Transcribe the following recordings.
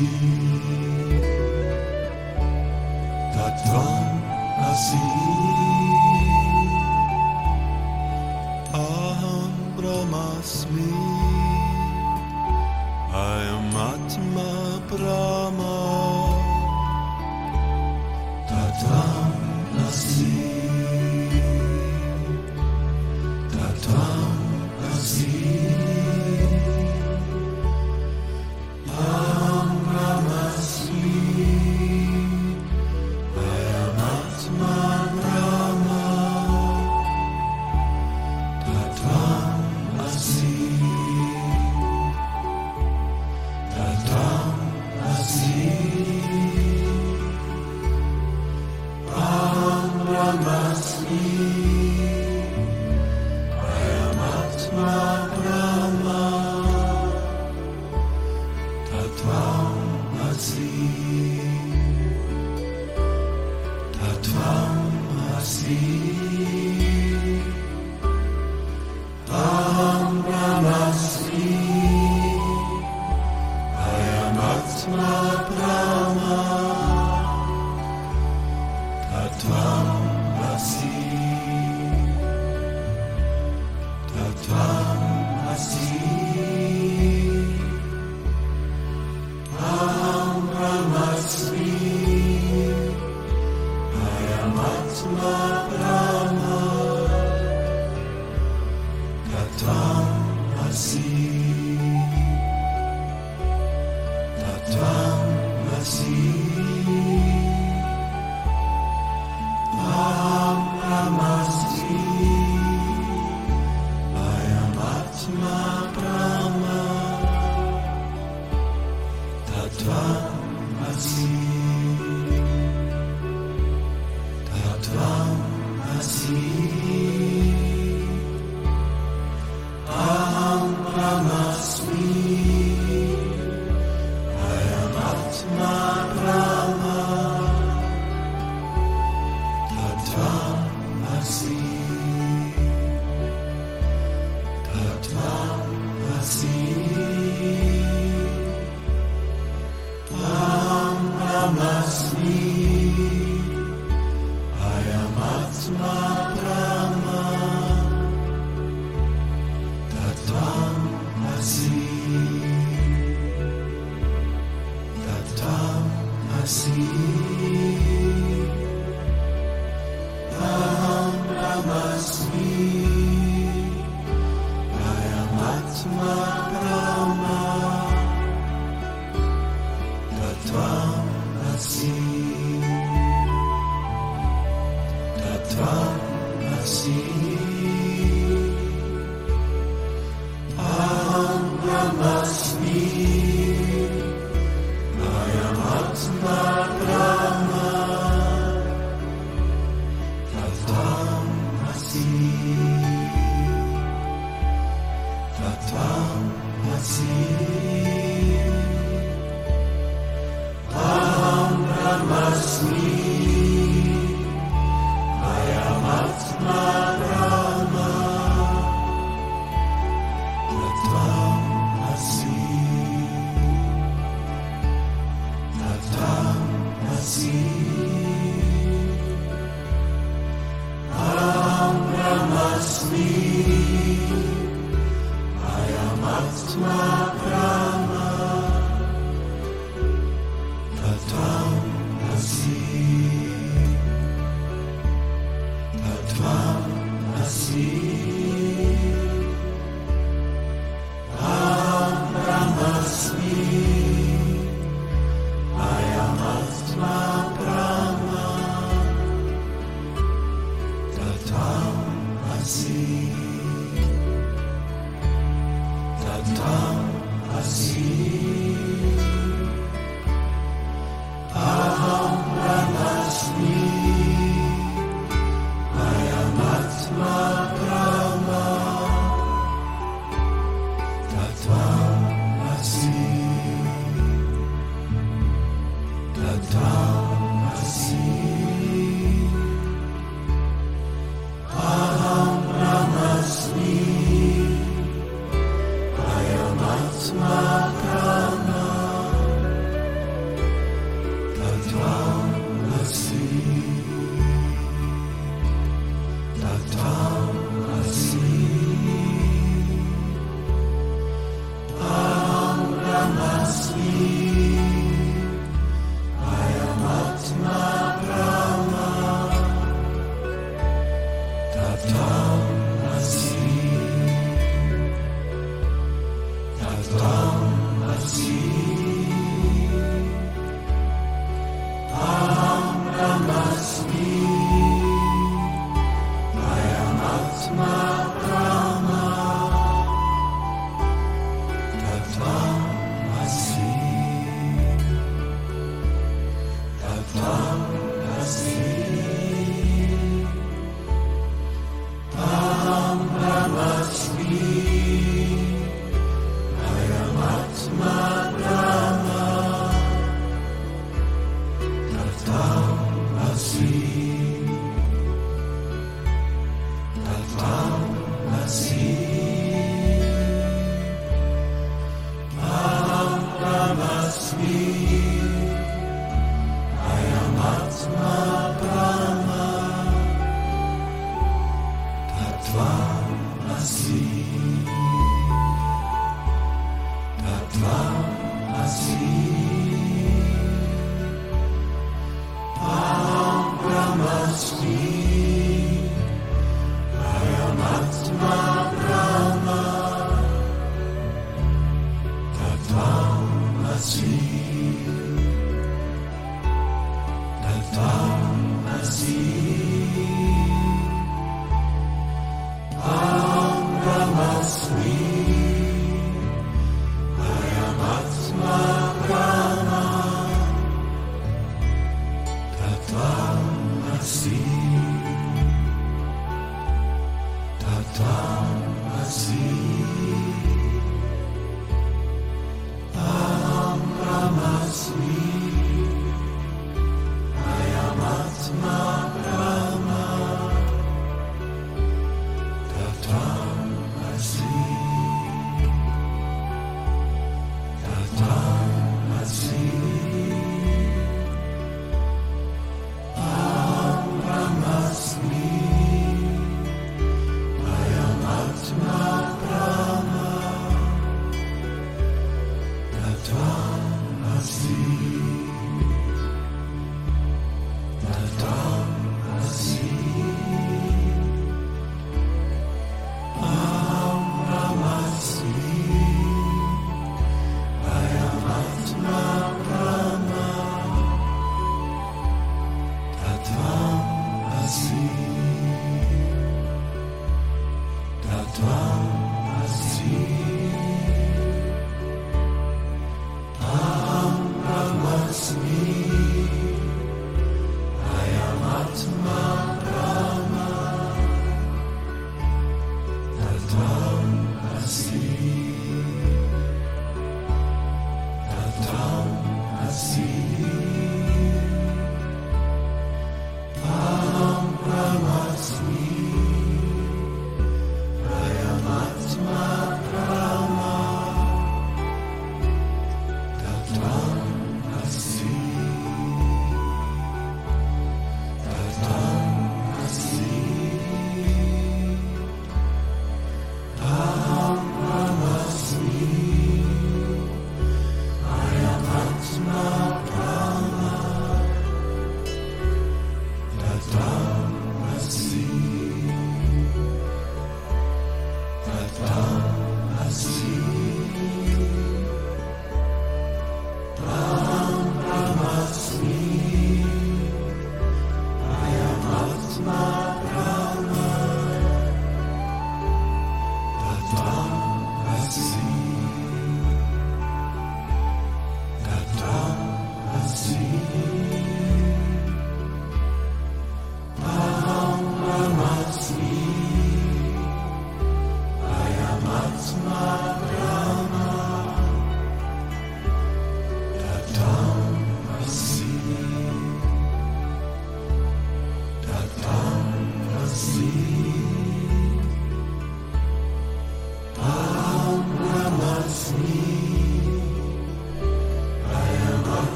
Asi Asi Aham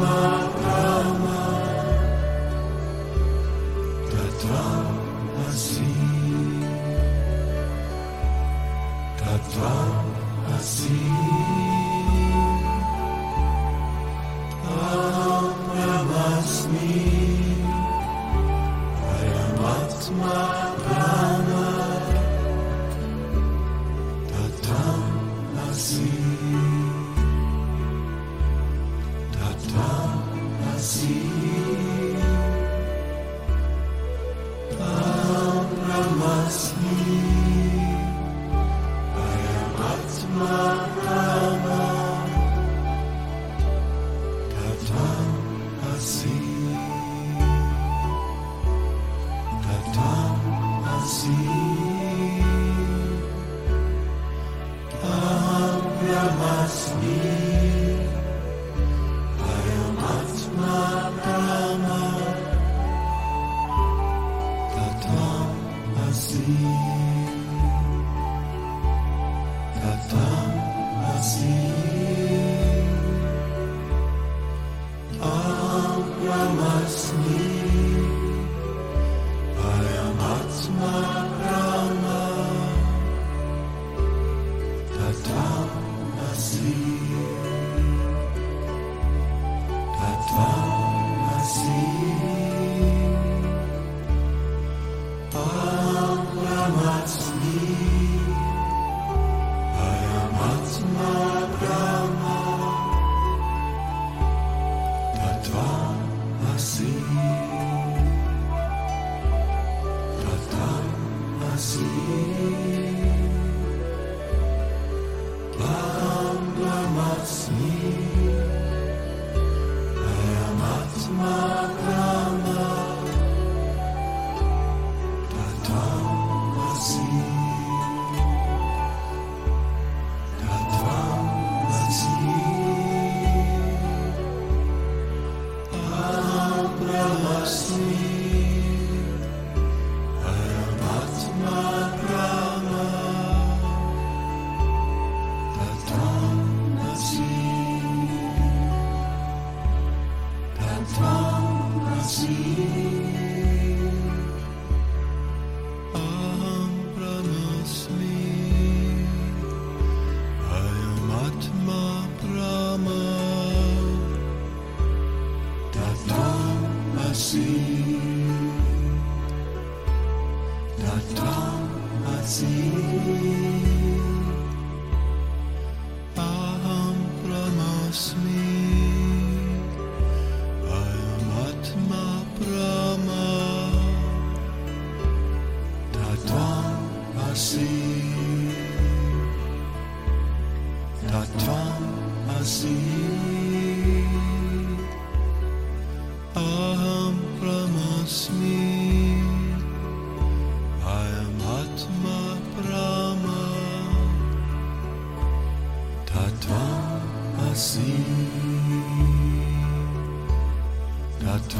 Love.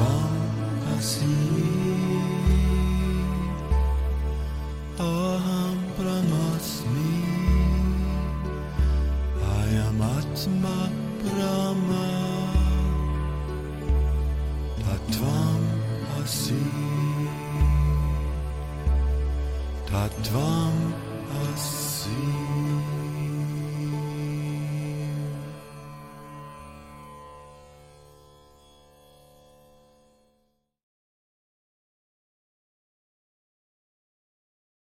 Brahma Tattvam